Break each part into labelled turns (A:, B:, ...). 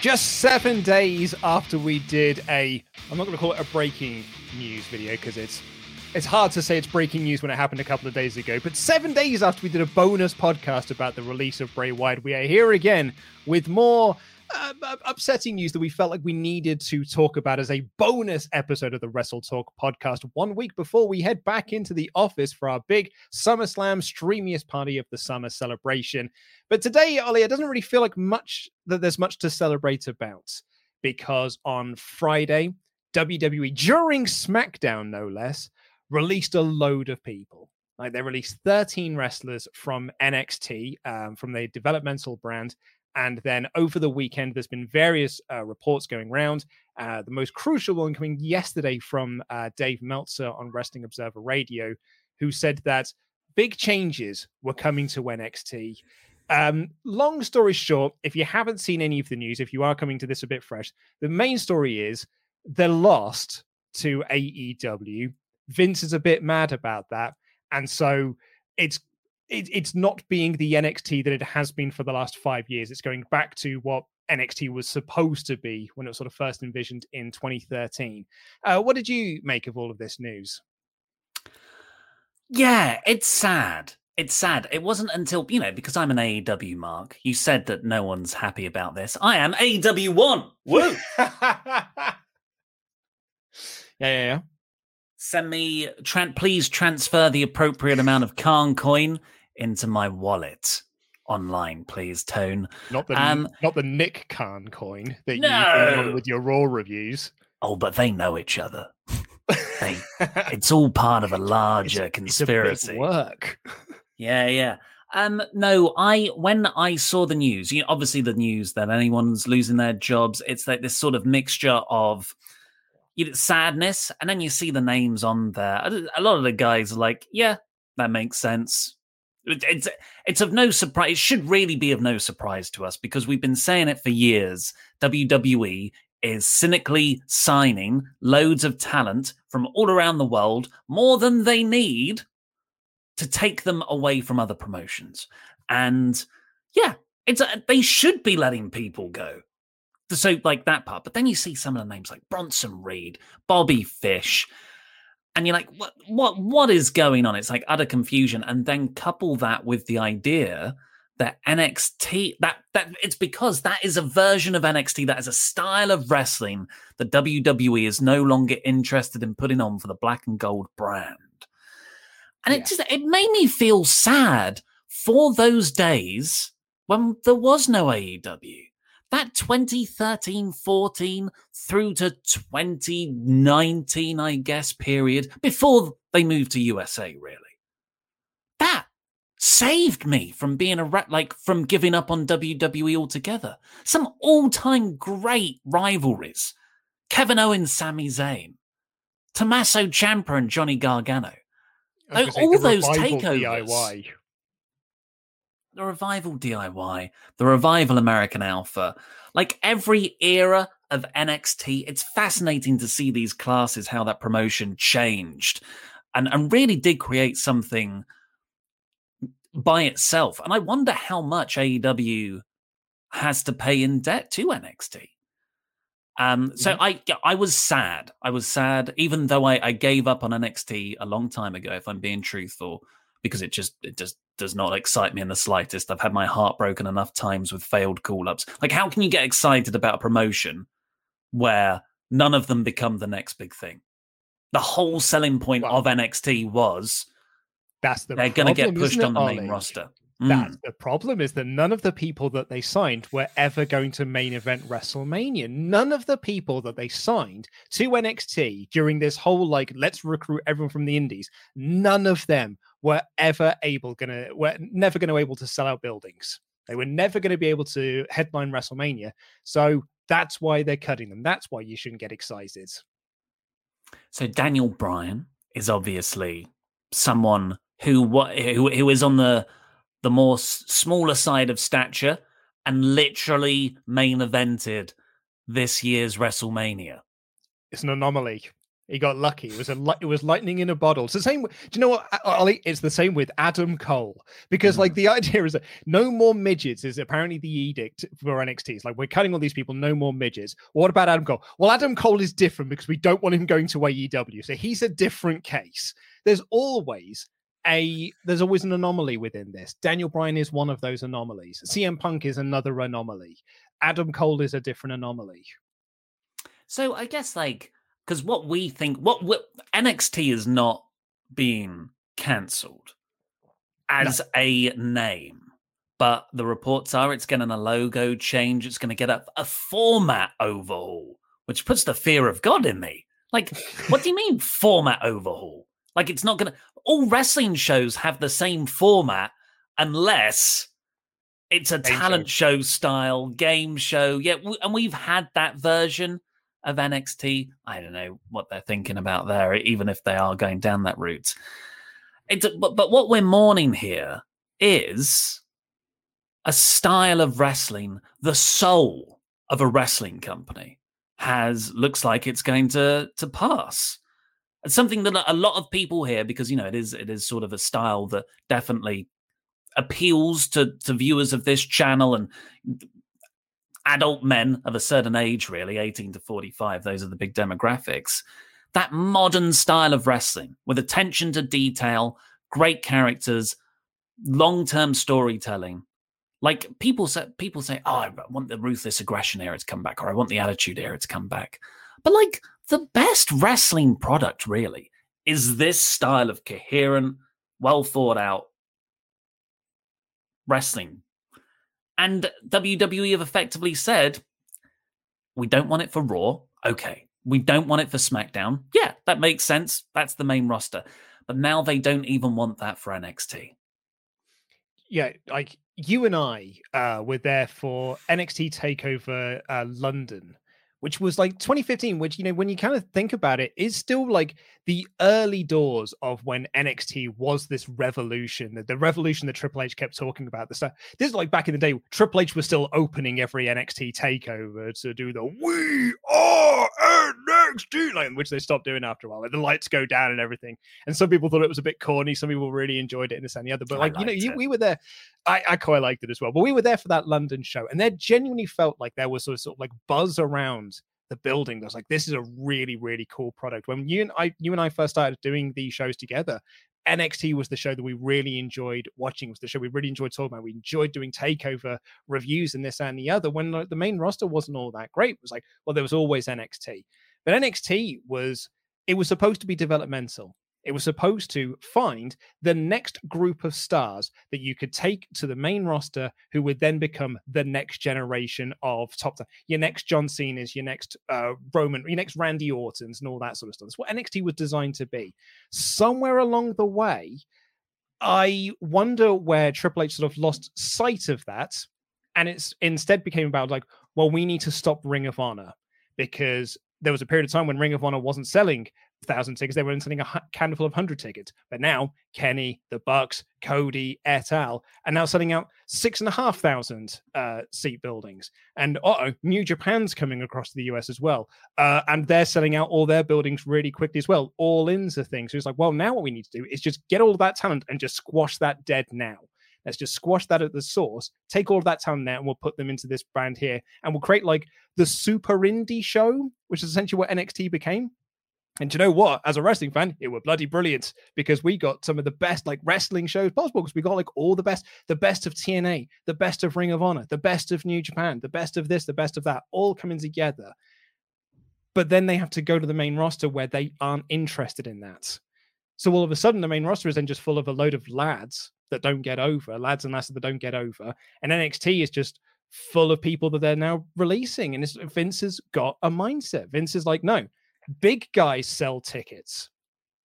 A: Just seven days after we did a, I'm not going to call it a breaking news video because it's it's hard to say it's breaking news when it happened a couple of days ago. But seven days after we did a bonus podcast about the release of Bray Wyatt, we are here again with more uh, upsetting news that we felt like we needed to talk about as a bonus episode of the Wrestle Talk podcast one week before we head back into the office for our big SummerSlam streamiest party of the summer celebration. But today, Ollie, it doesn't really feel like much that there's much to celebrate about because on Friday, WWE during SmackDown, no less, released a load of people. Like they released 13 wrestlers from NXT, um, from the developmental brand, and then over the weekend, there's been various uh, reports going around. Uh, the most crucial one coming yesterday from uh, Dave Meltzer on Wrestling Observer Radio, who said that big changes were coming to NXT. Um, long story short, if you haven't seen any of the news, if you are coming to this a bit fresh, the main story is they're lost to AEW. Vince is a bit mad about that. And so it's it, it's not being the NXT that it has been for the last five years. It's going back to what NXT was supposed to be when it was sort of first envisioned in 2013. Uh, what did you make of all of this news?
B: Yeah, it's sad. It's sad. It wasn't until, you know, because I'm an AEW mark, you said that no one's happy about this. I am AEW1. Woo!
A: yeah, yeah, yeah.
B: Send me, tra- please transfer the appropriate amount of Khan coin into my wallet online, please, Tone.
A: Not the
B: Um,
A: not the Nick Khan coin that
B: No.
A: you on with your Raw reviews.
B: Oh, but they know each other. They, it's all part of a larger
A: It's
B: conspiracy.
A: work.
B: Yeah, yeah. Um, no, I when I saw the news, you know, obviously the news that anyone's losing their jobs, it's like this sort of mixture of you know, sadness, and then you see the names on there. A- A lot of the guys are like, "Yeah, that makes sense." It- It's it's of no surprise. It should really be of no surprise to us because we've been saying it for years. WWE is cynically signing loads of talent from all around the world, more than they need to take them away from other promotions. And yeah, it's a, they should be letting people go. So like that part, but then you see some of the names like Bronson Reed, Bobby Fish, and you're like, what, what, what is going on? It's like utter confusion. And then couple that with the idea that NXT that that it's because that is a version of NXT that is a style of wrestling that WWE is no longer interested in putting on for the black and gold brand. And it just it made me feel sad for those days when there was no AEW. That 2013 14 through to 2019, I guess, period, before they moved to USA, really. That saved me from being a rat, like from giving up on WWE altogether. Some all time great rivalries Kevin Owens, Sami Zayn, Tommaso Ciampa, and Johnny Gargano.
A: I was gonna say,
B: all those takeovers.
A: DIY.
B: The revival DIY, the revival American Alpha, like every era of NXT, it's fascinating to see these classes, how that promotion changed. and, and really did create something by itself. And I wonder how much AEW has to pay in debt to NXT. Um, so. I I was sad. I was sad, even though I, I gave up on NXT a long time ago, if I'm being truthful, because it just it just does not excite me in the slightest. I've had my heart broken enough times with failed call ups. Like, how can you get excited about a promotion where none of them become the next big thing? The whole selling point well, of NXT was
A: that's the
B: they're going to get pushed on the main roster.
A: That's mm. the problem is that none of the people that they signed were ever going to main event WrestleMania. None of the people that they signed to NXT during this whole like let's recruit everyone from the indies, none of them were ever able gonna were never gonna able to sell out buildings. They were never going to be able to headline WrestleMania. So that's why they're cutting them. That's why you shouldn't get excited.
B: So Daniel Bryan is obviously someone who what who, who is on the the more smaller side of stature and literally main evented this year's WrestleMania.
A: It's an anomaly. He got lucky. It was a it was lightning in a bottle. It's the same. Do you know what, Ollie? It's the same with Adam Cole because mm. like the idea is that no more midgets is apparently the edict for NXT. It's like we're cutting all these people, no more midgets. What about Adam Cole? Well, Adam Cole is different because we don't want him going to AEW, so he's a different case. There's always a there's always an anomaly within this. Daniel Bryan is one of those anomalies. CM Punk is another anomaly. Adam Cole is a different anomaly.
B: So I guess like because what we think what, what NXT is not being cancelled as no. a name. But the reports are it's getting a logo change. It's going to get a, a format overhaul, which puts the fear of God in me. Like, what do you mean format overhaul? Like, it's not going to all wrestling shows have the same format unless it's a game talent show. show. style game show. Yeah, and we've had that version of NXT. I don't know what they're thinking about there, even if they are going down that route. It's, but, but what we're mourning here is a style of wrestling, the soul of a wrestling company has looks like it's going to to pass. It's something that a lot of people here, because you know it is it is sort of a style that definitely appeals to to viewers of this channel and adult men of a certain age, really, 18 to 45. Those are the big demographics. That modern style of wrestling with attention to detail, great characters, long term storytelling. Like people say, people say, "Oh, I want the ruthless aggression era to come back," or "I want the attitude era to come back." But like the best wrestling product, really, is this style of coherent, well thought out wrestling. And WWE have effectively said, we don't want it for Raw. Okay. We don't want it for SmackDown. Yeah, that makes sense. That's the main roster. But now they don't even want that for NXT.
A: Yeah, like you and I uh, were there for NXT Takeover uh, London which was like 2015, which, you know, when you kind of think about it, is still like the early doors of when NXT was this revolution, the, the revolution that Triple H kept talking about. This, this is like back in the day, Triple H was still opening every NXT takeover to do the We Are NXT, like, which they stopped doing after a while. Like, the lights go down and everything. And some people thought it was a bit corny. Some people really enjoyed it in this and the other. But like, you know, you, we were there. I, I quite liked it as well. But we were there for that London show, and there genuinely felt like there was sort of, sort of like buzz around the building. Was like, this is a really, really cool product. When you and I, you and I first started doing these shows together, NXT was the show that we really enjoyed watching. Was the show we really enjoyed talking about. We enjoyed doing takeover reviews and this and the other. When like, the main roster wasn't all that great, it was like, well, there was always NXT, but NXT was it was supposed to be developmental. It was supposed to find the next group of stars that you could take to the main roster who would then become the next generation of top. Your next John Cena's, your next uh, Roman, your next Randy Orton's, and all that sort of stuff. That's what NXT was designed to be. Somewhere along the way, I wonder where Triple H sort of lost sight of that. And it's instead became about like, well, we need to stop Ring of Honor because there was a period of time when Ring of Honor wasn't selling thousand tickets. They were selling a handful of hundred tickets. But now Kenny, the Bucks, Cody, et al. are now selling out six and a half thousand uh, seat buildings. And oh, New Japan's coming across to the US as well. Uh, and they're selling out all their buildings really quickly as well. All ins are things. So it's like, well, now what we need to do is just get all of that talent and just squash that dead now. Let's just squash that at the source, take all of that talent there, and we'll put them into this brand here. And we'll create like the super indie show, which is essentially what NXT became. And you know what? As a wrestling fan, it were bloody brilliant because we got some of the best like wrestling shows possible because we got like all the best, the best of TNA, the best of Ring of Honor, the best of New Japan, the best of this, the best of that, all coming together. But then they have to go to the main roster where they aren't interested in that. So all of a sudden, the main roster is then just full of a load of lads that don't get over, lads and lasses that don't get over. And NXT is just full of people that they're now releasing. And Vince has got a mindset. Vince is like, no, big guys sell tickets.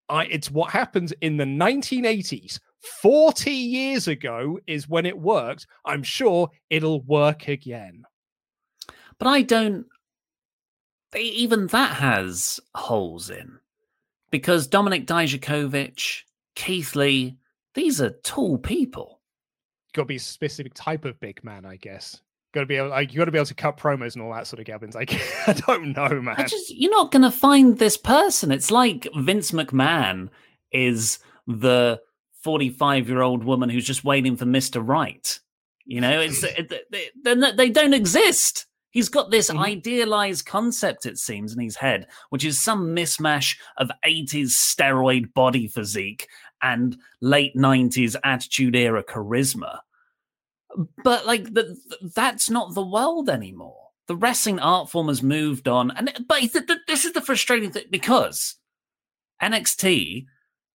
A: I, it's what happened in the 1980s. 40 years ago is when it worked. I'm sure it'll work again.
B: But I don't. Even that has holes in. Because Dominik Dijakovic, Keith Lee, these are tall people.
A: Got to be a specific type of big man, I guess got to be able like you got to be able to cut promos and all that sort of gabbins. Like i don't know man. I
B: just you're not gonna find this person. It's like vince mcmahon is the 45 year old woman who's just waiting for mr right. You know it's it, they, they don't exist. He's got this mm-hmm. idealized concept it seems in his head which is some mismatch of 80s steroid body physique and late 90s attitude era charisma but like the, that's not the world anymore. The wrestling art form has moved on, and but this is the frustrating thing because NXT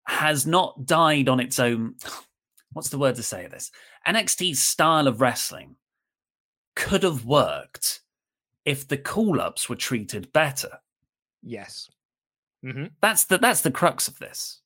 B: has not died on its own. What's the word to say this? NXT's style of wrestling could have worked if the call ups were treated better.
A: Yes,
B: mm-hmm. that's the that's the crux of this.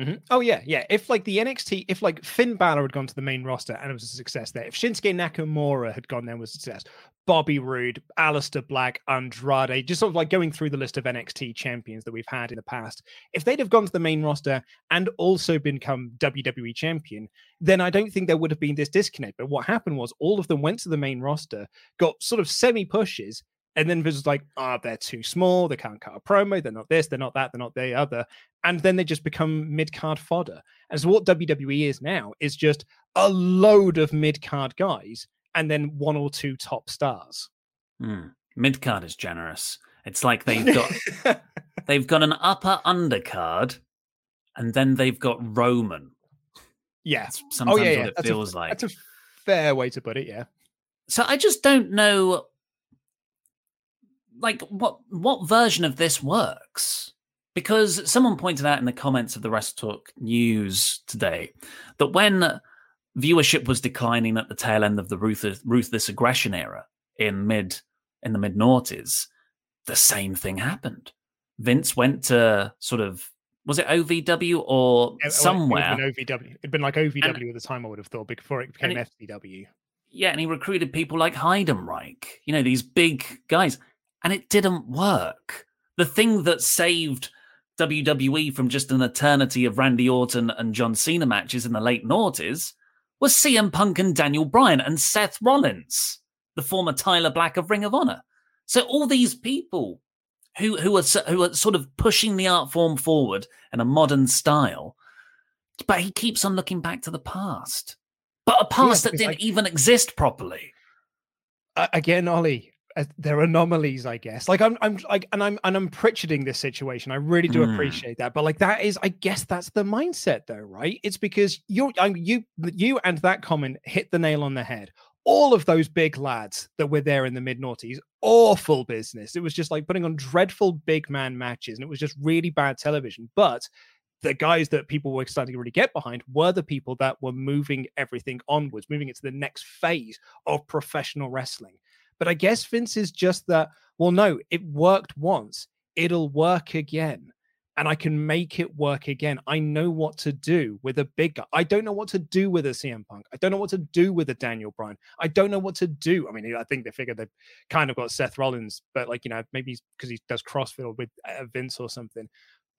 A: Mm-hmm. Oh yeah, yeah. If like the NXT, if like Finn Balor had gone to the main roster and it was a success there, if Shinsuke Nakamura had gone there was a success, Bobby Roode, Aleister Black, Andrade, just sort of like going through the list of NXT champions that we've had in the past, if they'd have gone to the main roster and also become WWE champion, then I don't think there would have been this disconnect. But what happened was all of them went to the main roster, got sort of semi pushes, and then Vince was like, ah, oh, they're too small. They can't cut a promo. They're not this. They're not that. They're not the other. And then they just become mid card fodder. And so what WWE is now is just a load of mid card guys and then one or two top stars.
B: Mm. Mid card is generous. It's like they've got they've got an upper undercard, and then they've got Roman.
A: Yeah,
B: that's sometimes oh, yeah, yeah. what it
A: that's
B: feels
A: a,
B: like.
A: That's a fair way to put it. Yeah.
B: So I just don't know like what what version of this works because someone pointed out in the comments of the Wrestle Talk news today that when viewership was declining at the tail end of the ruthless, ruthless aggression era in mid in the mid noughties, the same thing happened. Vince went to sort of was it OVW or somewhere?
A: It OVW. It'd been like OVW and, at the time, I would have thought, before it became it, FCW.
B: Yeah, and he recruited people like Heidenreich, you know, these big guys and it didn't work. The thing that saved WWE from just an eternity of Randy Orton and John Cena matches in the late noughties was CM Punk and Daniel Bryan and Seth Rollins, the former Tyler Black of Ring of Honor. So all these people who who are who are sort of pushing the art form forward in a modern style, but he keeps on looking back to the past, but a past yeah, that didn't even exist properly.
A: Again, Ollie, uh, they're anomalies, I guess. Like I'm, I'm like, and I'm, and I'm Pritcharding this situation. I really do mm. appreciate that. But like that is, I guess that's the mindset, though, right? It's because you're, I, you, you, and that comment hit the nail on the head. All of those big lads that were there in the mid noughties, awful business. It was just like putting on dreadful big man matches, and it was just really bad television. But the guys that people were starting to really get behind were the people that were moving everything onwards, moving it to the next phase of professional wrestling. But I guess Vince is just that, well, no, it worked once. It'll work again. And I can make it work again. I know what to do with a big guy. I don't know what to do with a CM Punk. I don't know what to do with a Daniel Bryan. I don't know what to do. I mean, I think they figured they've kind of got Seth Rollins, but like, you know, maybe because he does CrossFit with uh, Vince or something.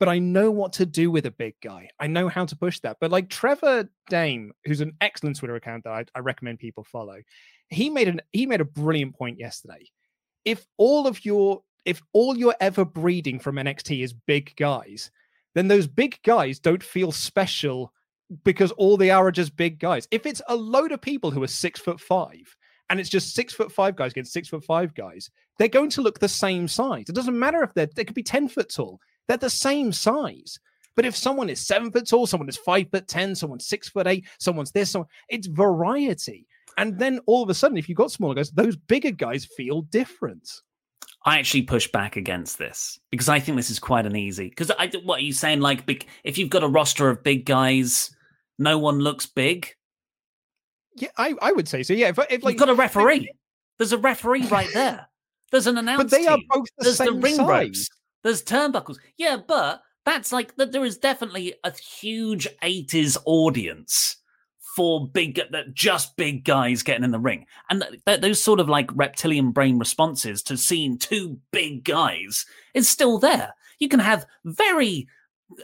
A: But I know what to do with a big guy. I know how to push that. But like Trevor Dame, who's an excellent Twitter account that I, I recommend people follow, he made an he made a brilliant point yesterday. If all of your if all you're ever breeding from NXT is big guys, then those big guys don't feel special because all they are are just big guys. If it's a load of people who are six foot five and it's just six foot five guys against six foot five guys, they're going to look the same size. It doesn't matter if they're they could be 10 foot tall, they're the same size. But if someone is seven foot tall, someone is five foot ten, someone's six foot eight, someone's this, someone, it's variety. And then all of a sudden, if you've got smaller guys, those bigger guys feel different.
B: I actually push back against this because I think this is quite an easy. Because I, what are you saying? Like, big, if you've got a roster of big guys, no one looks big.
A: Yeah, I, I would say so. Yeah, if, if
B: like you've got a referee, there's a referee right there. There's an announcer.
A: But they are both the
B: there's
A: same
B: the ring
A: size.
B: ropes. There's turnbuckles. Yeah, but that's like that. There is definitely a huge '80s audience for big, uh, that just big guys getting in the ring, and th- those sort of like reptilian brain responses to seeing two big guys is still there. You can have very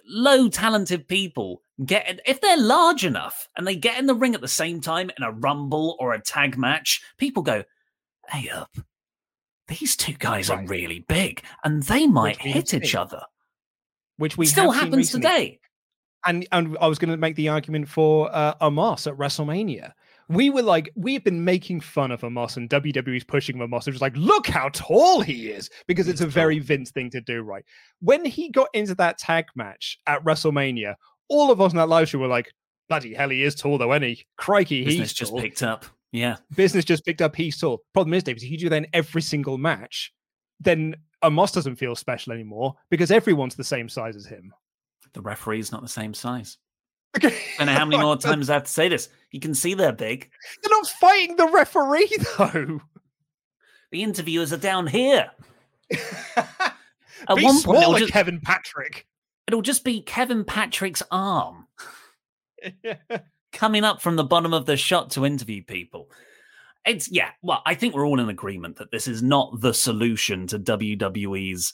B: low talented people get if they're large enough and they get in the ring at the same time in a rumble or a tag match people go hey up these two guys right. are really big and they might hit each other
A: which we
B: still happens today
A: and and i was going to make the argument for uh, Omos at wrestlemania we were like, we've been making fun of Omos and WWE's pushing Omos. It was like, look how tall he is, because it's a very Vince thing to do, right? When he got into that tag match at WrestleMania, all of us in that live show were like, bloody hell, he is tall though, any crikey,
B: Business
A: he's
B: just
A: tall.
B: picked up. Yeah.
A: Business just picked up, he's tall. Problem is, David, if you do that in every single match, then Omos doesn't feel special anymore because everyone's the same size as him.
B: The referee's not the same size. Okay. And how many more times I have to say this? You can see they're big.
A: They're not fighting the referee though.
B: The interviewers are down here.
A: At be one point, it'll just, Kevin Patrick.
B: It'll just be Kevin Patrick's arm coming up from the bottom of the shot to interview people. It's yeah. Well, I think we're all in agreement that this is not the solution to WWE's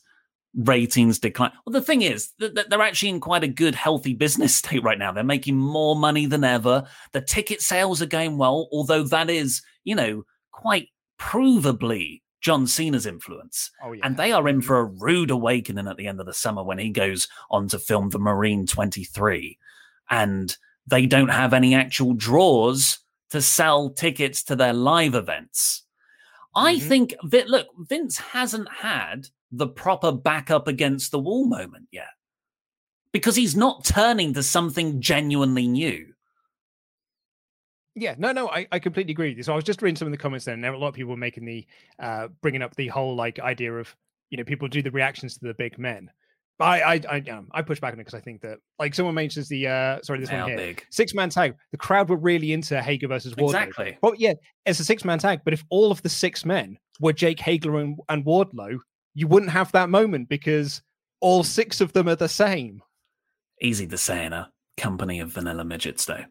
B: ratings decline. Well, the thing is that they're actually in quite a good, healthy business state right now. They're making more money than ever. The ticket sales are going well, although that is, you know, quite provably John Cena's influence.
A: Oh, yeah.
B: And they are in for a rude awakening at the end of the summer when he goes on to film The Marine 23. And they don't have any actual draws to sell tickets to their live events. I mm-hmm. think that, look, Vince hasn't had the proper back up against the wall moment yet because he's not turning to something genuinely new.
A: Yeah, no, no, I, I completely agree with you. So I was just reading some of the comments there, and there a lot of people were making the uh bringing up the whole like idea of you know people do the reactions to the big men. I I I, um, I push back on it because I think that like someone mentions the uh sorry this one here six man tag. The crowd were really into Hager versus Wardlow.
B: Exactly.
A: Well, yeah, it's a six man tag, but if all of the six men were Jake Hager and, and Wardlow, you wouldn't have that moment because all six of them are the same.
B: Easy to say in a company of vanilla midgets, though.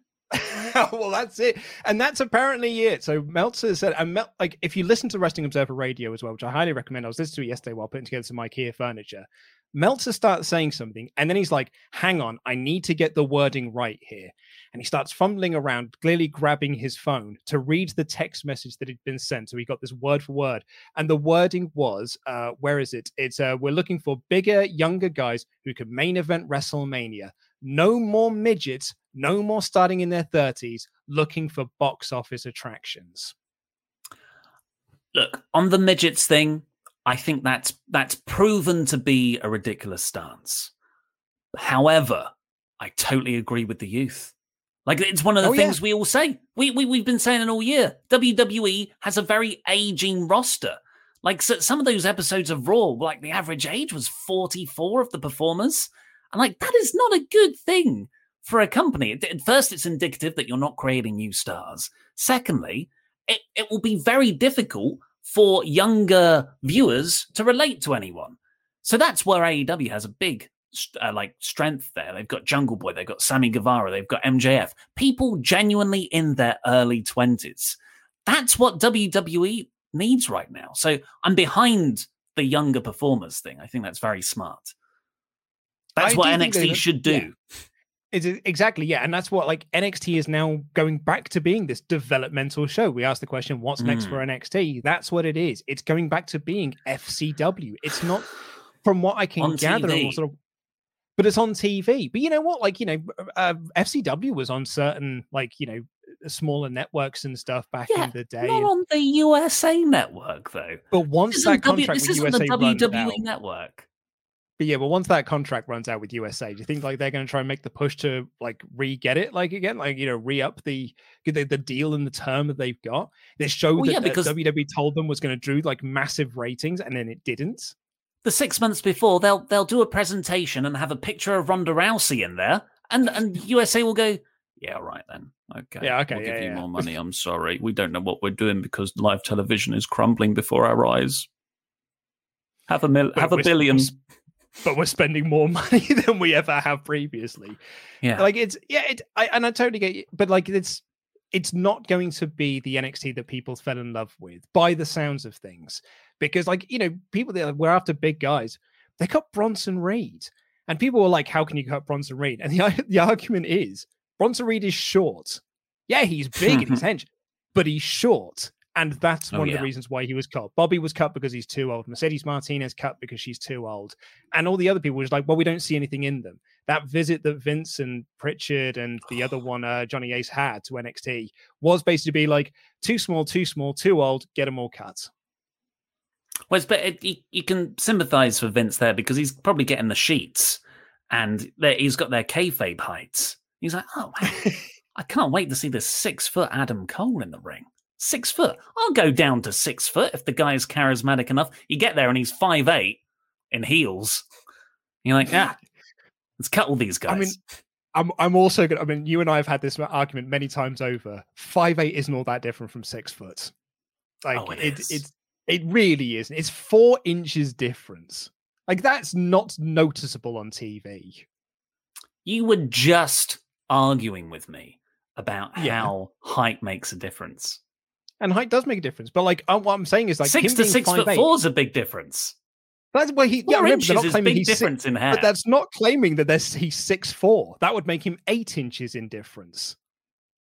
A: well, that's it, and that's apparently it. So Meltzer said, and Mel- like if you listen to Wrestling Observer Radio as well, which I highly recommend. I was listening to it yesterday while putting together some IKEA furniture. Meltzer starts saying something, and then he's like, "Hang on, I need to get the wording right here." And he starts fumbling around, clearly grabbing his phone to read the text message that had been sent. So he got this word for word, and the wording was, uh, "Where is it? It's uh, we're looking for bigger, younger guys who can main event WrestleMania. No more midgets." No more starting in their 30s looking for box office attractions.
B: Look, on the midgets thing, I think that's that's proven to be a ridiculous stance. However, I totally agree with the youth. Like it's one of the
A: Oh,
B: things
A: yeah.
B: we all say. We, we we've been saying it all year. WWE has a very aging roster. Like so, some of those episodes of Raw, like the average age was 44 of the performers. And like that is not a good thing for a company. At first, it's indicative that you're not creating new stars. Secondly, it, it will be very difficult for younger viewers to relate to anyone. So that's where AEW has a big uh, like strength there. They've got Jungle Boy, they've got Sammy Guevara, they've got MJF. People genuinely in their early 20s. That's what WWE needs right now. So I'm behind the younger performers thing. I think that's very smart. That's
A: I
B: what
A: do
B: NXT should do.
A: yeah. It's exactly yeah, and that's what like NXT is now going back to being this developmental show. We asked the question, "What's next
B: Mm.
A: for NXT?" That's what it is. It's going back to being FCW. It's not, from what I can
B: On
A: gather, or sort of, but it's on TV. But you know what? Like you know, uh, FCW was on certain like you know smaller networks and stuff back
B: Yeah,
A: in the day.
B: Not on the USA network though.
A: but once that
B: w-
A: contract
B: this
A: with USA
B: the WWE network.
A: But yeah, but once that contract runs out with USA, do you think like they're going to try and make the push to like re-get it like again, like you know, re-up the the, the deal and the term that they've got? They showed
B: Well,
A: that
B: yeah, because-
A: WWE told them was going to do like massive ratings, and then it didn't.
B: The six months before, they'll they'll do a presentation and have a picture of Ronda Rousey in there, and and USA will go, yeah, all right then, okay,
A: Yeah, okay,
B: we'll
A: yeah,
B: give you more money. I'm sorry, we don't know what we're doing because live television is crumbling before our eyes. Have a mil- have a billion.
A: But we're spending more money than we ever have previously.
B: Yeah,
A: Like it's yeah, it, I, and I totally get you, but like it's it's not going to be the NXT that people fell in love with by the sounds of things, because like you know people that were after big guys, they cut Bronson Reed, and people were like, "How can you cut Bronson Reed?" And the the argument is Bronson Reed is short. Yeah, he's big and he's hench, but he's short. And that's
B: Oh,
A: one of the reasons why he was cut. Bobby was cut because he's too old. Mercedes Martinez cut because she's too old. And all the other people was like, well, we don't see anything in them. That visit that Vince and Pritchard and the other one, uh, Johnny Ace, had to NXT was basically be like, too small, too small, too old, get them all cut.
B: Well, it's, but it, you, you can sympathise for Vince there because he's probably getting the sheets, and he's got their kayfabe heights. He's like, oh, wow, I can't wait to see this six foot Adam Cole in the ring. Six foot. I'll go down to six foot if the guy is charismatic enough. You get there and he's five eight in heels. You're like, ah, let's cut all these guys.
A: I mean, I'm I'm also gonna. I mean, you and I have had this argument many times over. Five eight isn't all that different from six foot. Like
B: Oh, it
A: it,
B: is.
A: it it really isn't. It's four inches difference. Like that's not noticeable on TV.
B: you were just arguing with me about
A: Yeah.
B: how height makes a difference.
A: And height does make a difference. But like uh, what I'm saying is like
B: six to six foot
A: 5'8"
B: four is a big difference.
A: That's why he. Yeah,
B: Four
A: but
B: inches
A: they're not
B: is
A: claiming
B: big
A: he's six-
B: difference in hair.
A: But that's not claiming that there's he's six four. That would make him eight inches in difference.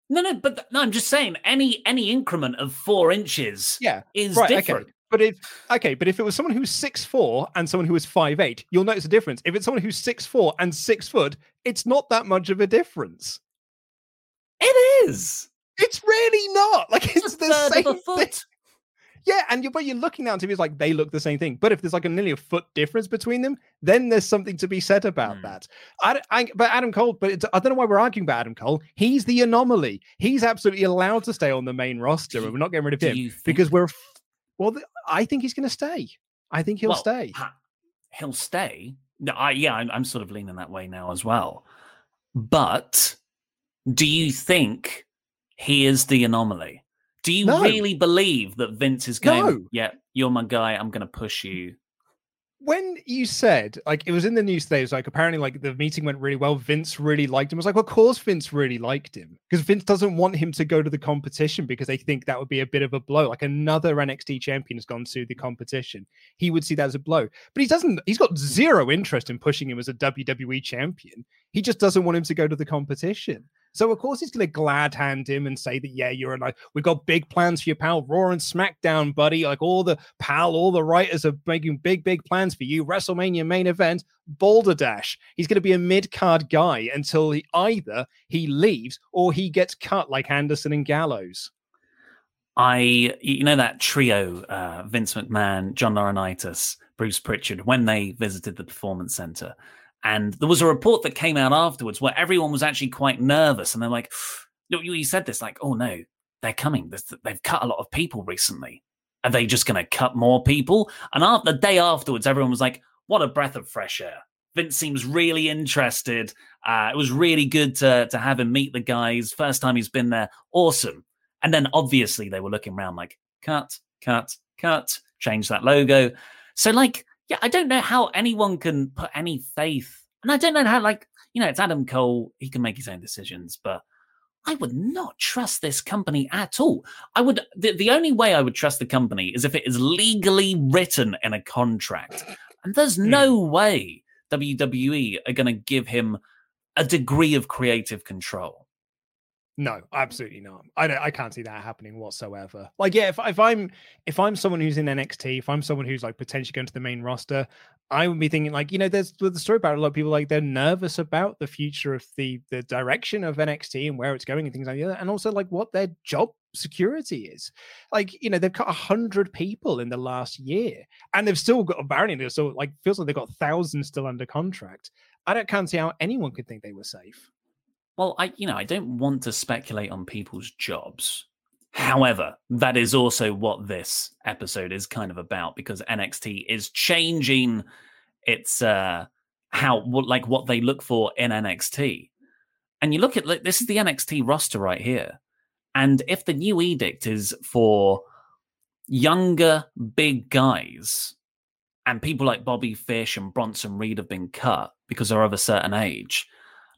B: No, no, but th- no, I'm just saying any any increment of four inches
A: Yeah,
B: is
A: right.
B: different.
A: Okay, but if okay, but if it was someone who's six four and someone who is five eight, you'll notice a difference. If it's someone who's six four and six foot, it's not that much of a difference.
B: It is.
A: It's really not. Like it's
B: a
A: the same thing.
B: foot.
A: Yeah, and you're but you're looking down to it's like they look the same thing. But if there's like a nearly a foot difference between them, then there's something to be said about
B: Hmm.
A: that. I, I, but Adam Cole, but it's, I don't know why we're arguing about Adam Cole. He's the anomaly. He's absolutely allowed to stay on the main roster, and we're not getting rid of him because we're. Well, I think he's going to stay. I think he'll
B: Well,
A: stay.
B: he'll stay. No, I, yeah, I'm, I'm sort of leaning that way now as well. But do you think he is the anomaly? Do you
A: No.
B: really believe that Vince is going?
A: No.
B: Yeah, you're my guy. I'm going to push you.
A: when you said like it was in the news today, it was like apparently like the meeting went really well. Vince really liked him. I was like, well, of course Vince really liked him because Vince doesn't want him to go to the competition because they think that would be a bit of a blow. Like another NXT champion has gone to the competition, he would see that as a blow. But he doesn't. He's got zero interest in pushing him as a WWE champion. He just doesn't want him to go to the competition. So of course he's going to glad hand him and say that yeah, you're a nice. We've got big plans for you, pal. Raw and SmackDown, buddy. Like all the pal, all the writers are making big, big plans for you. WrestleMania main event, Boulder Dash. He's going to be a mid card guy until he either he leaves or he gets cut like Anderson and Gallows.
B: I, you know, that trio, uh, Vince McMahon, John Laurinaitis, Bruce Pritchard, when they visited the Performance Center. And there was a report that came out afterwards where everyone was actually quite nervous. And they're like, you said this, like, oh no, they're coming. They've cut a lot of people recently. Are they just going to cut more people? And after, the day afterwards, everyone was like, what a breath of fresh air. Vince seems really interested. Uh, it was really good to, to have him meet the guys. First time he's been there. Awesome. And then obviously they were looking around like, cut, cut, cut, change that logo. So, like, yeah, I don't know how anyone can put any faith. And I don't know how, like, you know, it's Adam Cole. He can make his own decisions, but I would not trust this company at all. I would, the, the only way I would trust the company is if it is legally written in a contract. And there's hmm. no way WWE are going to give him a degree of creative control.
A: No, absolutely not. I don't, I can't see that happening whatsoever. Like, yeah, if if I'm if I'm someone who's in NXT, if I'm someone who's like potentially going to the main roster, I would be thinking like, you know, there's the story about a lot of people like they're nervous about the future of the the direction of NXT and where it's going and things like that, and also like what their job security is. Like, you know, they've cut a hundred people in the last year, and they've still got apparently so like feels like they've got thousands still under contract. I don't can't see how anyone could think they were safe.
B: Well, I you know, I don't want to speculate on people's jobs. However, that is also what this episode is kind of about because NXT is changing its uh how what like what they look for in NXT. And you look at like this is the NXT roster right here. And if the new edict is for younger big guys and people like Bobby Fish and Bronson Reed have been cut because they're of a certain age,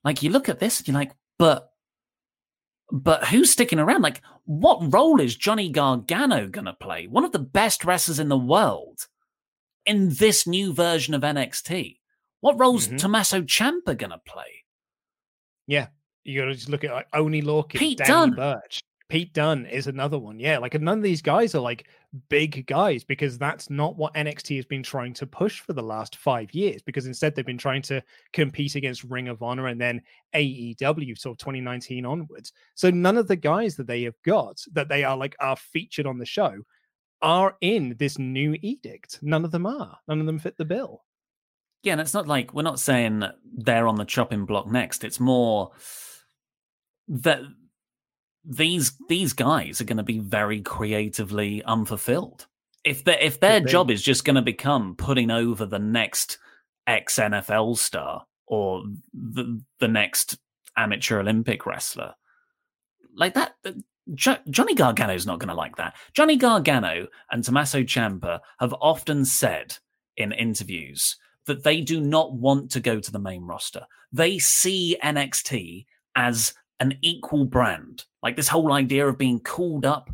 B: like you look at this and you're like, but but who's sticking around? Like, what role is Johnny Gargano gonna play? One of the best wrestlers in the world in this new version of NXT. What role's mm-hmm. Tommaso Ciampa gonna play?
A: Yeah, you gotta just look at like Oney Lorcan, Pete Danny Dunne. Burch. Pete Dunne is another one. Yeah, like and none of these guys are like big guys because that's not what NXT has been trying to push for the last five years. Because instead, they've been trying to compete against Ring of Honor and then AEW, sort of 2019 onwards. So none of the guys that they have got that they are like are featured on the show are in this new edict. None of them are. None of them fit the bill.
B: Yeah, and it's not like we're not saying they're on the chopping block next. It's more that these these guys are going to be very creatively unfulfilled. If their if their job is just going to become putting over the next ex NFL star or the the next amateur Olympic wrestler, like that, jo- Johnny Gargano is not going to like that. Johnny Gargano and Tommaso Ciampa have often said in interviews that they do not want to go to the main roster. They see NXT as an equal brand. Like this whole idea of being called up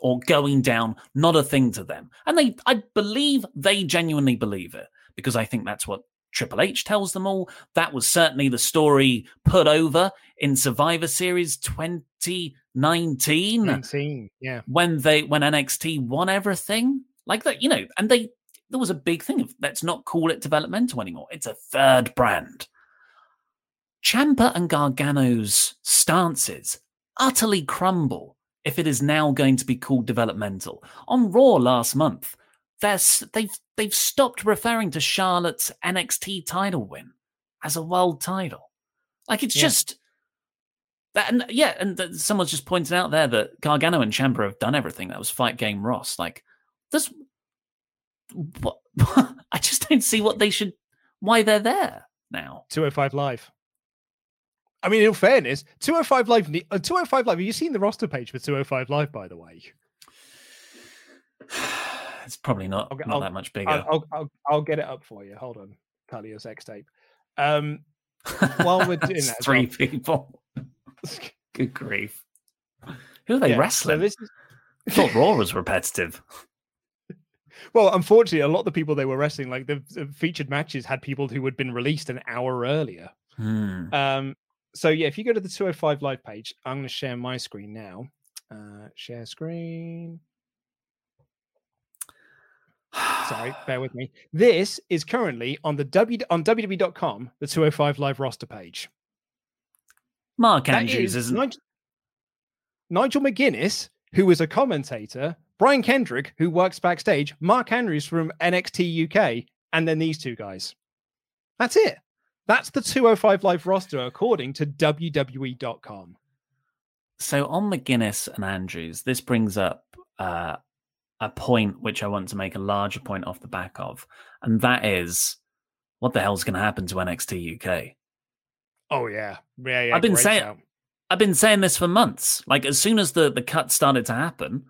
B: or going down, not a thing to them. And they, I believe they genuinely believe it because I think that's what Triple H tells them all. That was certainly the story put over in Survivor Series 2019.
A: 19, yeah.
B: When they when NXT won everything. Like that, you know, and they there was a big thing of let's not call it developmental anymore. It's a third brand. Ciampa and Gargano's stances utterly crumble if it is now going to be called developmental. On Raw last month, they've they've stopped referring to Charlotte's NXT title win as a world title. Like it's yeah. just that, and yeah, and someone's just pointed out there that Gargano and Ciampa have done everything. That was fight game Ross. Like this, what? I just don't see what they should. Why they're there now?
A: Two hundred five live. I mean, in fairness, 205 Live, uh, 205 Live, have you seen the roster page for 205 Live, by the way?
B: It's probably not, I'll, not I'll, that much bigger.
A: I'll, I'll, I'll, get it up for you. Hold on. Talia's X tape. Um, while we're doing that,
B: three well, people. Good grief. Who are they yeah, wrestling? So is... I thought Raw was repetitive.
A: Well, unfortunately, a lot of the people they were wrestling, like the, the featured matches, had people who had been released an hour earlier.
B: Hmm.
A: Um, so yeah, if you go to the 205 live page, I'm going to share my screen now. Uh, share screen. Sorry, bear with me. This is currently on the W on WWE.com, the 205 live roster page.
B: Mark Andrews is, isn't
A: Nigel, Nigel McGuinness, who is a commentator, Brian Kendrick, who works backstage, Mark Andrews from NXT UK, and then these two guys. That's it. That's the 205 Live roster according to WWE.com.
B: So on McGuinness and Andrews, this brings up uh, a point which I want to make a larger point off the back of, and that is what the hell's going to happen to NXT UK?
A: Oh yeah, yeah, yeah.
B: I've been saying, I've been saying this for months. Like as soon as the the cut started to happen,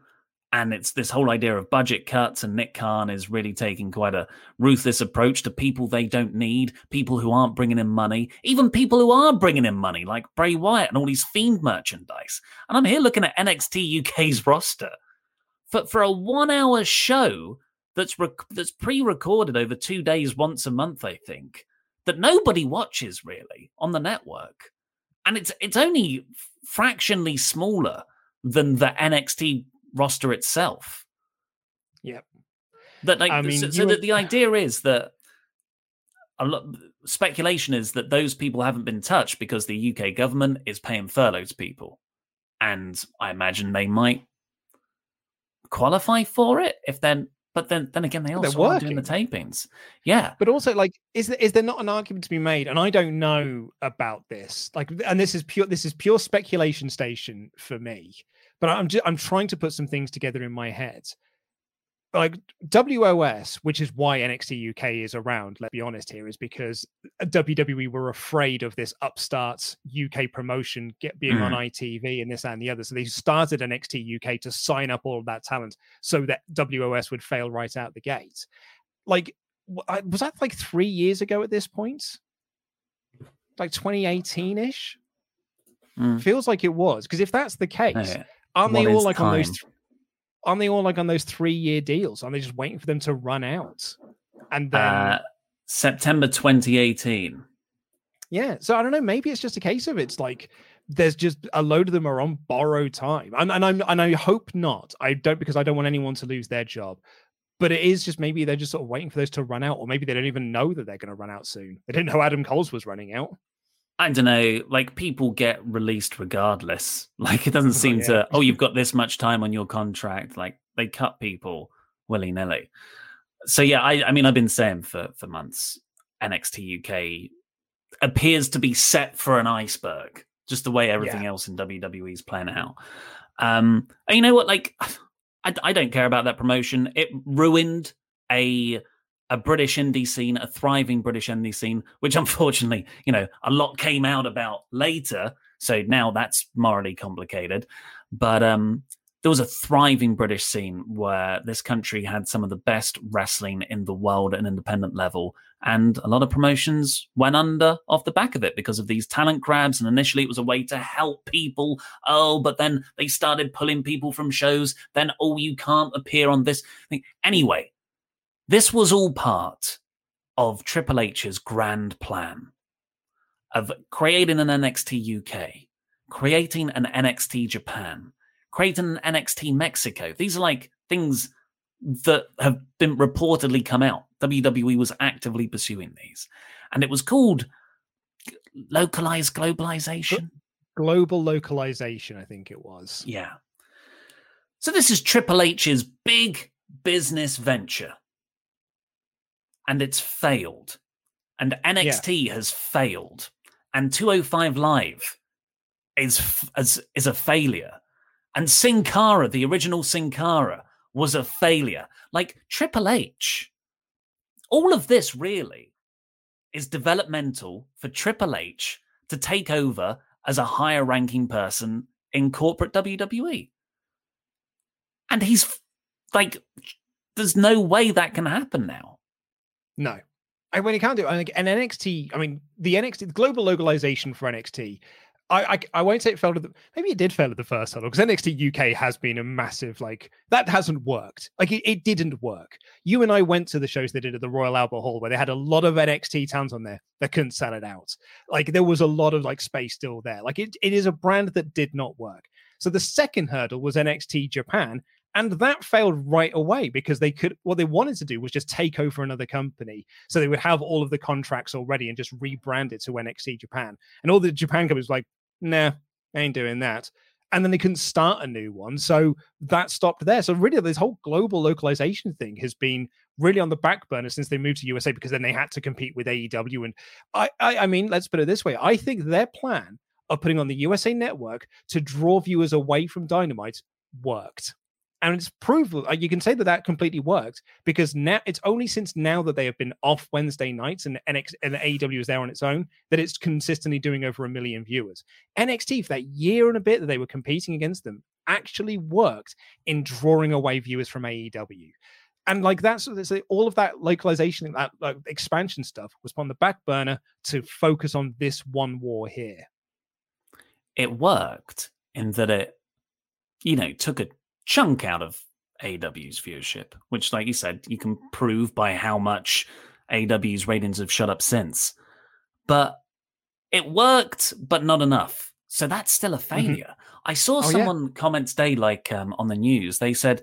B: and it's this whole idea of budget cuts and nick khan is really taking quite a ruthless approach to people they don't need people who aren't bringing in money even people who are bringing in money like bray wyatt and all these fiend merchandise. And i'm here looking at nxt uk's roster for, for a one hour show that's rec- that's pre-recorded over two days once a month i think that nobody watches really on the network, and it's it's only fractionally smaller than the NXT roster itself.
A: Yep.
B: That like,
A: I mean,
B: so, so
A: were-
B: that the idea is that a lot speculation is that those people haven't been touched because the UK government is paying furlough to people, and I imagine they might qualify for it if then. But then, then again, they also are doing the tapings. Yeah,
A: But also, like, is there, is there not an argument to be made? And I don't know about this. Like, and this is pure this is pure speculation station for me. But I'm just, I'm trying to put some things together in my head. Like WOS, which is why NXT UK is around. Let's be honest here, is because WWE were afraid of this upstart UK promotion get being on ITV and this and the other. So they started NXT UK to sign up all of that talent so that WOS would fail right out the gate. Like was that like three years ago at this point? Like 2018 ish?
B: Mm.
A: Feels like it was. Because if that's the case,
B: Yeah.
A: Aren't they all like on those? th- aren't they all like on those three year deals? Aren't they just waiting for them to run out? And then
B: uh, September 2018.
A: Yeah. So I don't know. Maybe it's just a case of it's like there's just a load of them are on borrowed time, and and I'm and I hope not. I don't because I don't want anyone to lose their job. But it is just maybe they're just sort of waiting for those to run out, or maybe they don't even know that they're going to run out soon. They didn't know Adam Cole's was running out.
B: I don't know, like people get released regardless. Like it doesn't seem
A: yeah.
B: to, oh, you've got this much time on your contract. Like they cut people willy nilly. So yeah, I, I mean, I've been saying for for months, NXT UK appears to be set for an iceberg, just the way everything else in WWE is playing out. Um, and you know what? Like, I, I don't care about that promotion. It ruined a a British indie scene, a thriving British indie scene, which unfortunately, you know, a lot came out about later. So now that's morally complicated. But um, there was a thriving British scene where this country had some of the best wrestling in the world at an independent level. And a lot of promotions went under off the back of it because of these talent grabs. And initially it was a way to help people. Oh, but then they started pulling people from shows. Then, oh, you can't appear on this thing. Anyway, this was all part of Triple H's grand plan of creating an NXT UK, creating an NXT Japan, creating an NXT Mexico. These are like things that have been reportedly come out. WWE was actively pursuing these. And it was called localized globalization.
A: Global localization, I think it was.
B: Yeah. So this is Triple H's big business venture. And it's failed. And NXT has failed. And 205 Live is is, is a failure. And Sin Cara, the original Sin Cara, was a failure. Like Triple H. All of this really is developmental for Triple H to take over as a higher ranking person in corporate WWE. And he's like, there's no way that can happen now.
A: No. I when you can't do it, I think an NXT, I mean, the NXT, the global localization for NXT, I, I I won't say it failed at the maybe it did fail at the first hurdle because NXT UK has been a massive like that hasn't worked. Like it, it didn't work. You and I went to the shows they did at the Royal Albert Hall where they had a lot of NXT towns on there that couldn't sell it out. Like there was a lot of like space still there. Like it, it is a brand that did not work. So the second hurdle was NXT Japan, and that failed right away because they could what they wanted to do was just take over another company. So they would have all of the contracts already and just rebrand it to NXT Japan. And all the Japan companies like, nah, I ain't doing that. And then they couldn't start a new one. So that stopped there. So really this whole global localization thing has been really on the back burner since they moved to USA because then they had to compete with AEW. And I I, I mean, let's put it this way. I think their plan of putting on the USA network to draw viewers away from Dynamite worked. And it's proved like, uh, you can say that that completely worked because now it's only since now that they have been off Wednesday nights and NX and AEW is there on its own that it's consistently doing over a million viewers. NXT for that year and a bit that they were competing against them actually worked in drawing away viewers from AEW. And like that's that's all of that localization, that like, expansion stuff was on the back burner to focus on this one war here.
B: It worked in that it, you know, took a chunk out of AW's viewership, which, like you said, you can prove by how much AW's ratings have shut up since. but it worked, but not enough. So that's still a mm-hmm. failure. Mm-hmm. I saw oh, someone yeah. comment today, like um, on the news, they said,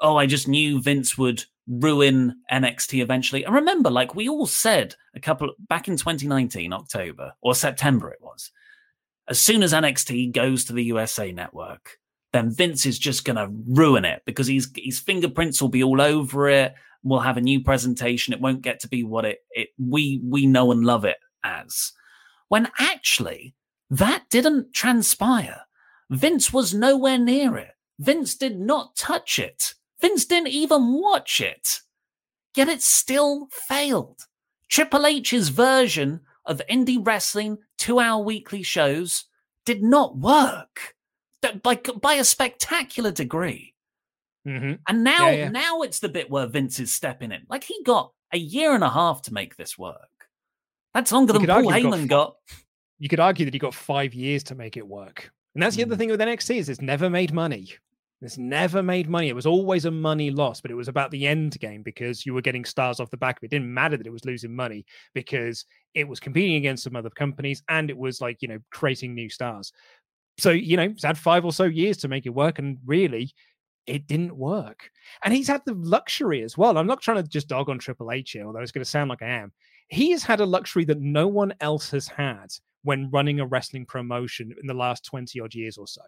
B: Oh, I just knew Vince would ruin NXT eventually. And remember, like we all said a couple back in 2019, October or September, it was. As soon as NXT goes to the USA network, then Vince is just going to ruin it because he's, his fingerprints will be all over it. We'll have a new presentation. It won't get to be what it, it we we know and love it as. When actually, that didn't transpire. Vince was nowhere near it. Vince did not touch it. Vince didn't even watch it. Yet it still failed. Triple H's version of indie wrestling two hour weekly shows did not work by by a spectacular degree.
A: Mm-hmm.
B: And now, yeah, yeah. now it's the bit where Vince is stepping in. Like he got a year and a half to make this work. That's longer you than Paul Heyman got, got.
A: You could argue that he got five years to make it work. And that's mm. the other mm. thing with NXT is it's never made money. It's never made money. It was always a money loss, but it was about the end game because you were getting stars off the back of it. It didn't matter that it was losing money because it was competing against some other companies and it was like, you know, creating new stars so you know he's had five or so years to make it work and really it didn't work. And he's had the luxury as well. I'm not trying to just dog on triple h here although it's going to sound like i am. He has had a luxury that no one else has had when running a wrestling promotion in the last 20 odd years or so.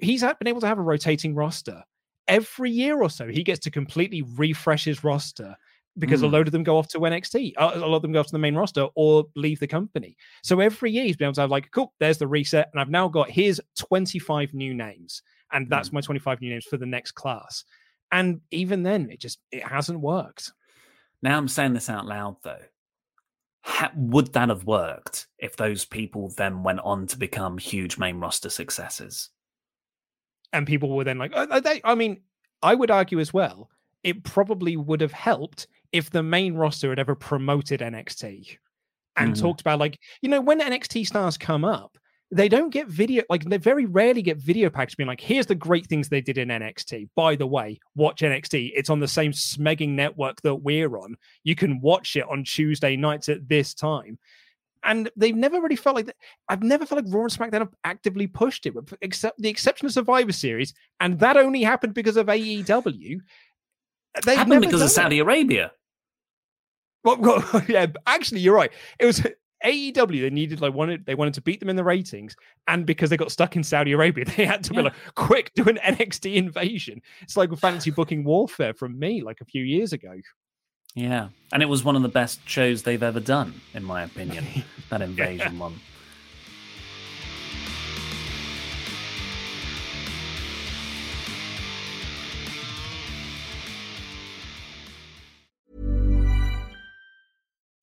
A: He's been able to have a rotating roster. Every year or so he gets to completely refresh his roster because mm. a load of them go off to NXT, a lot of them go off to the main roster or leave the company. So every year he's been able to have like, cool, there's the reset, and I've now got here's 25 new names, and that's mm. my 25 new names for the next class. And even then, it just it hasn't worked.
B: Now I'm saying this out loud though. Ha- would that have worked if those people then went on to become huge main roster successes?
A: And people were then like, oh, they, I mean, I would argue as well, it probably would have helped if the main roster had ever promoted NXT and mm. talked about like you know when NXT stars come up they don't get video like they very rarely get video packs being like here's the great things they did in NXT by the way watch NXT it's on the same smegging network that we're on you can watch it on Tuesday nights at this time and they've never really felt like that. I've never felt like Raw and SmackDown have actively pushed it, except the exception of Survivor Series, and that only happened because of AEW.
B: They've happened because of Saudi it. Arabia.
A: Well, well, yeah, actually, you're right. It was AEW. They needed like wanted they wanted to beat them in the ratings, and because they got stuck in Saudi Arabia, they had to yeah. be like, quick, do an NXT invasion. It's like fantasy booking warfare from me, like a few years ago.
B: Yeah, and it was one of the best shows they've ever done, in my opinion. that invasion one.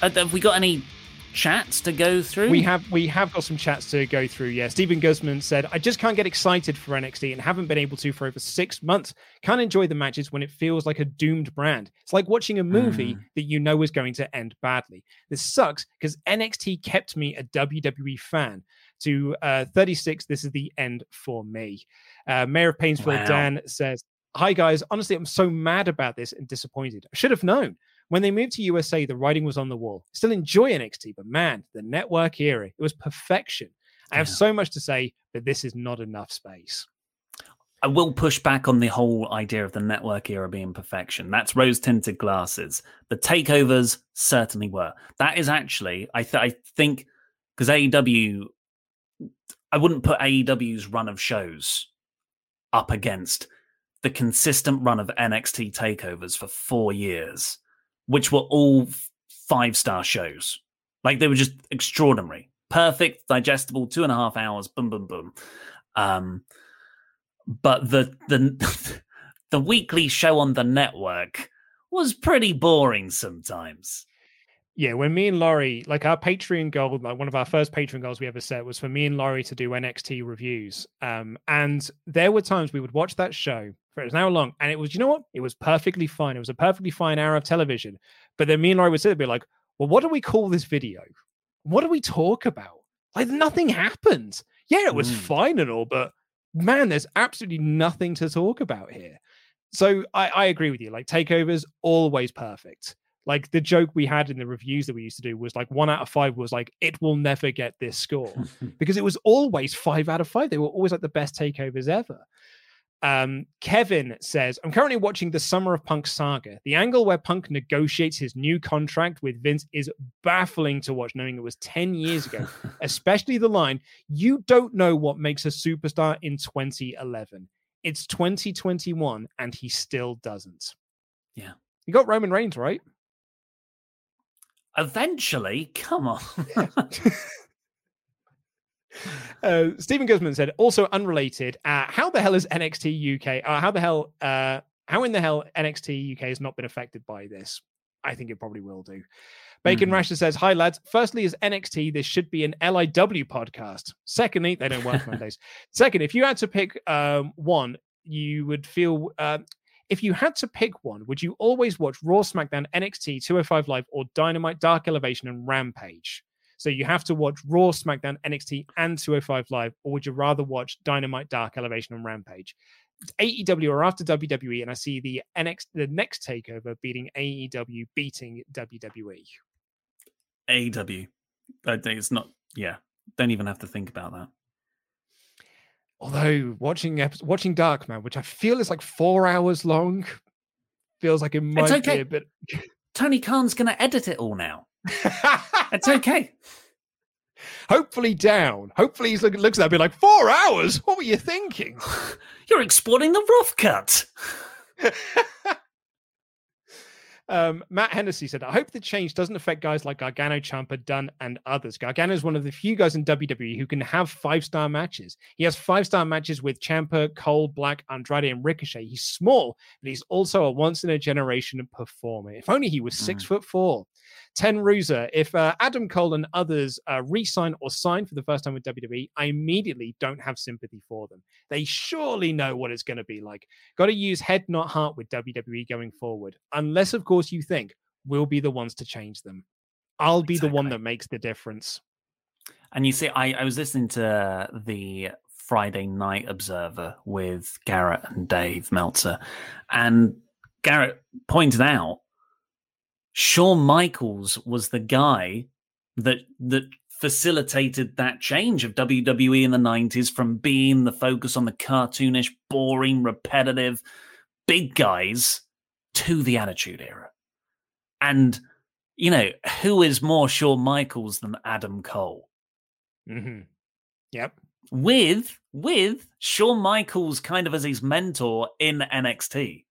B: have we got any chats to go through?
A: We have we have got some chats to go through. Yeah, Stephen Guzman said, "I just can't get excited for NXT and haven't been able to for over six months. Can't enjoy the matches when it feels like a doomed brand. It's like watching a movie mm. that you know is going to end badly. This sucks because NXT kept me a WWE fan." To uh, 36, this is the end for me. Uh, Mayor of Painesville, wow. Dan says, Hi guys, honestly, I'm so mad about this and disappointed. I should have known. When they moved to USA, the writing was on the wall. Still enjoy NXT, but man, the network era, it was perfection. I have yeah. so much to say, but this is not enough space.
B: I will push back on the whole idea of the network era being perfection. That's rose tinted glasses. The takeovers certainly were. That is actually, I, th- I think, because AEW, I wouldn't put AEW's run of shows up against the consistent run of NXT takeovers for four years which were all five star shows. Like they were just extraordinary, perfect, digestible, two and a half hours, boom, boom, boom. Um, but the the the weekly show on the network was pretty boring sometimes.
A: Yeah, when me and Laurie, like our Patreon goal, like one of our first Patreon goals we ever set was for me and Laurie to do NXT reviews. Um, and there were times we would watch that show for an hour long, and it was, you know what? It was perfectly fine. It was a perfectly fine hour of television. But then me and Laurie would sit there and be like, well, what do we call this video? What do we talk about? Like nothing happened. Yeah, it was mm. fine and all, but man, there's absolutely nothing to talk about here. So I, I agree with you. Like takeovers, always perfect. Like the joke we had in the reviews that we used to do was like one out of five was like, it will never get this score because it was always five out of five. They were always like the best takeovers ever. Um, Kevin says, I'm currently watching the Summer of Punk saga. The angle where Punk negotiates his new contract with Vince is baffling to watch, knowing it was 10 years ago, especially the line, You don't know what makes a superstar in 2011. It's 2021, and he still doesn't.
B: Yeah.
A: You got Roman Reigns, right?
B: Eventually, come on.
A: uh, Stephen Guzman said, also unrelated. Uh, how the hell is NXT UK? Uh, how the hell? Uh, how in the hell NXT UK has not been affected by this? I think it probably will do. Bacon mm. Rasher says, Hi, lads. Firstly, as NXT, this should be an LIW podcast. Secondly, they don't work Mondays. Second, if you had to pick um, one, you would feel uh, if you had to pick one, would you always watch Raw, SmackDown, NXT, 205 Live, or Dynamite, Dark Elevation, and Rampage? So you have to watch Raw, SmackDown, NXT, and 205 Live, or would you rather watch Dynamite, Dark Elevation, and Rampage? AEW are after WWE, and I see the the next takeover beating AEW, beating WWE.
B: AEW. I think it's not. Yeah, don't even have to think about that.
A: Although watching watching Dark Man, which I feel is like four hours long, feels like it might it's okay. be a bit.
B: Tony Khan's going to edit it all now. It's okay.
A: Hopefully down. Hopefully he's looking looks at that and be like four hours. What were you thinking?
B: You're exploiting the rough cut.
A: Um, Matt Hennessy said, I hope the change doesn't affect guys like Gargano, Ciampa, Dunn, and others. Gargano is one of the few guys in WWE who can have five star matches. He has five star matches with Ciampa, Cole, Black, Andrade, and Ricochet. He's small, but he's also a once in a generation performer. If only he was six mm. foot four. Ten Ruser, if uh, Adam Cole and others uh, re-sign or sign for the first time with WWE, I immediately don't have sympathy for them. They surely know what it's going to be like. Got to use head, not heart with WWE going forward. Unless, of course, you think we'll be the ones to change them. I'll be exactly. the one that makes the difference.
B: And you see, I, I was listening to the Friday Night Observer with Garrett and Dave Meltzer, and Garrett pointed out Shawn Michaels was the guy that that facilitated that change of WWE in the 90s from being the focus on the cartoonish, boring, repetitive big guys to the Attitude Era. And, you know, who is more Shawn Michaels than Adam Cole?
A: Mm-hmm. Yep.
B: With with Shawn Michaels kind of as his mentor in NXT.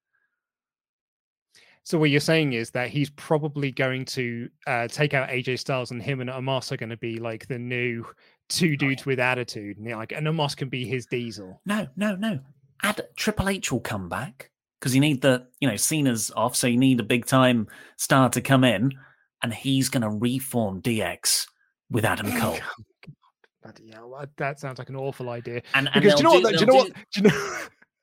A: So what you're saying is that he's probably going to uh, take out AJ Styles, and him and Omos are going to be like the new two dudes with attitude, and like, and Omos can be his Diesel.
B: No, no, no. Add Triple H will come back because you need the you know Cena's off, so you need a big time star to come in, and he's going to reform DX with Adam Cole.
A: Bloody hell, that sounds like an awful idea.
B: And, and
A: because do you know
B: do,
A: what? Do you know
B: do,
A: what? Do you know?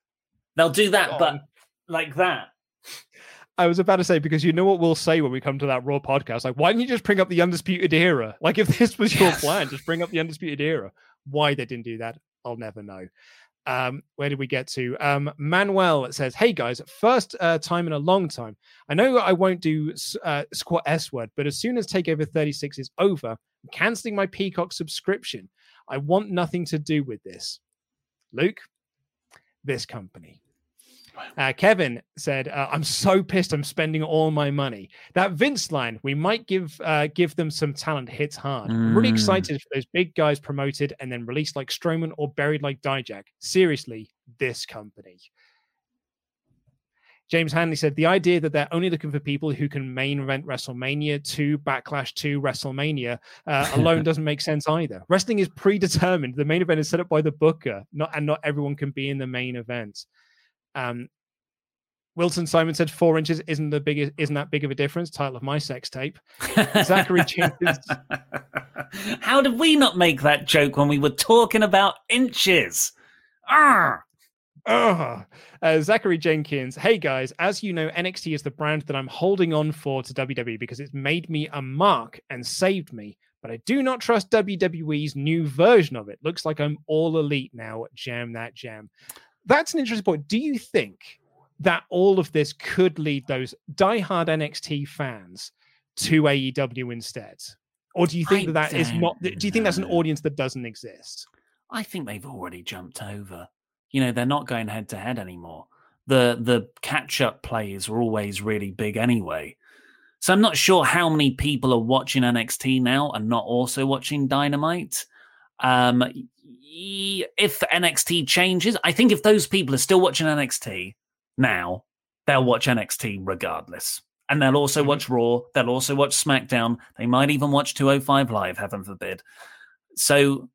B: They'll do that, but like that.
A: I was about to say because you know what we'll say when we come to that Raw podcast. Like, why didn't you just bring up the Undisputed Era? Like, if this was your plan, just bring up the Undisputed Era. Why they didn't do that, I'll never know. Um, where did we get to? Um, Manuel says, "Hey guys, first uh, time in a long time. I know I won't do uh, squat S word, but as soon as Takeover 36 is over, I'm canceling my Peacock subscription. I want nothing to do with this." Luke, this company. Uh, Kevin said, uh, "I'm so pissed. I'm spending all my money. That Vince line, we might give uh, give them some talent. Hits hard. Mm. Really excited for those big guys promoted and then released like Strowman or buried like Dijak. Seriously, this company." James Hanley said the idea that they're only looking for people who can main event WrestleMania to Backlash to WrestleMania uh, alone doesn't make sense either. Wrestling is predetermined. The main event is set up by the booker, not and not everyone can be in the main event. Um, Wilson Simon said four inches isn't the biggest, isn't that big of a difference? Title of my sex tape. Zachary Jenkins.
B: How did we not make that joke when we were talking about inches? Ah.
A: Uh, Zachary Jenkins, hey guys, as you know, NXT is the brand that I'm holding on for to WWE because it's made me a mark and saved me. But I do not trust WWE's new version of it. Looks like I'm all elite now. Jam that jam that's an interesting point. Do you think that all of this could lead those diehard NXT fans to AEW instead? Or do you think I that that is not? Do you think that's an audience that doesn't exist?
B: I think they've already jumped over. You know, they're not going head to head anymore. The the catch up plays were always really big anyway. So I'm not sure how many people are watching NXT now and not also watching Dynamite. Um, if NXT changes, I think if those people are still watching NXT now, they'll watch NXT regardless. And they'll also mm-hmm. watch Raw. They'll also watch SmackDown. They might even watch 205 Live, heaven forbid. So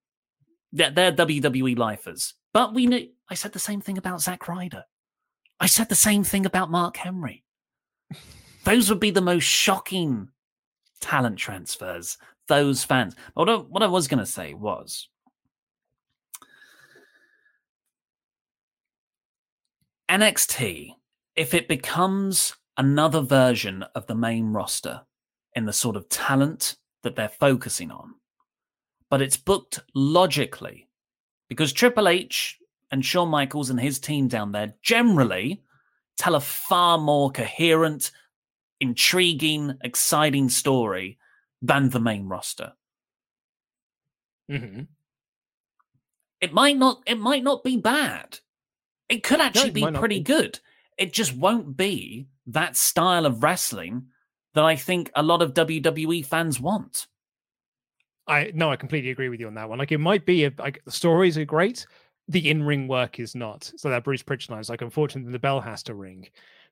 B: they're, they're WWE lifers. But we know, I said the same thing about Zack Ryder. I said the same thing about Mark Henry. Those would be the most shocking talent transfers. Those fans. What I, what I was going to say was NXT, if it becomes another version of the main roster in the sort of talent that they're focusing on, but it's booked logically because Triple H and Shawn Michaels and his team down there generally tell a far more coherent, intriguing, exciting story than the main roster.
A: Mm-hmm.
B: It might not. It might not be bad. It could actually no, be pretty be. good. It just won't be that style of wrestling that I think a lot of WWE fans want.
A: I no, I completely agree with you on that one. Like it might be a, like the stories are great, the in-ring work is not. So that Bruce Prichard is like, unfortunately, the bell has to ring.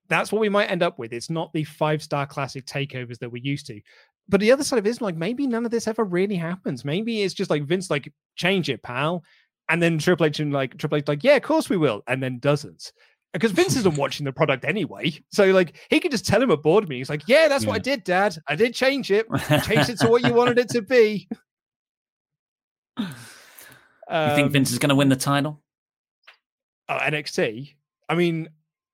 A: That's what we might end up with. It's not the five-star classic takeovers that we're used to. But the other side of it is like maybe none of this ever really happens. Maybe it's just like Vince, like change it, pal. And then Triple H and like Triple H like, yeah, of course we will, and then doesn't. Because Vince isn't watching the product anyway. So like he could just tell him at board he's like, Yeah, that's yeah. what I did, Dad. I did change it. Change it to what you wanted it to be.
B: Um, you think Vince is gonna win the title?
A: Uh, NXT. I mean,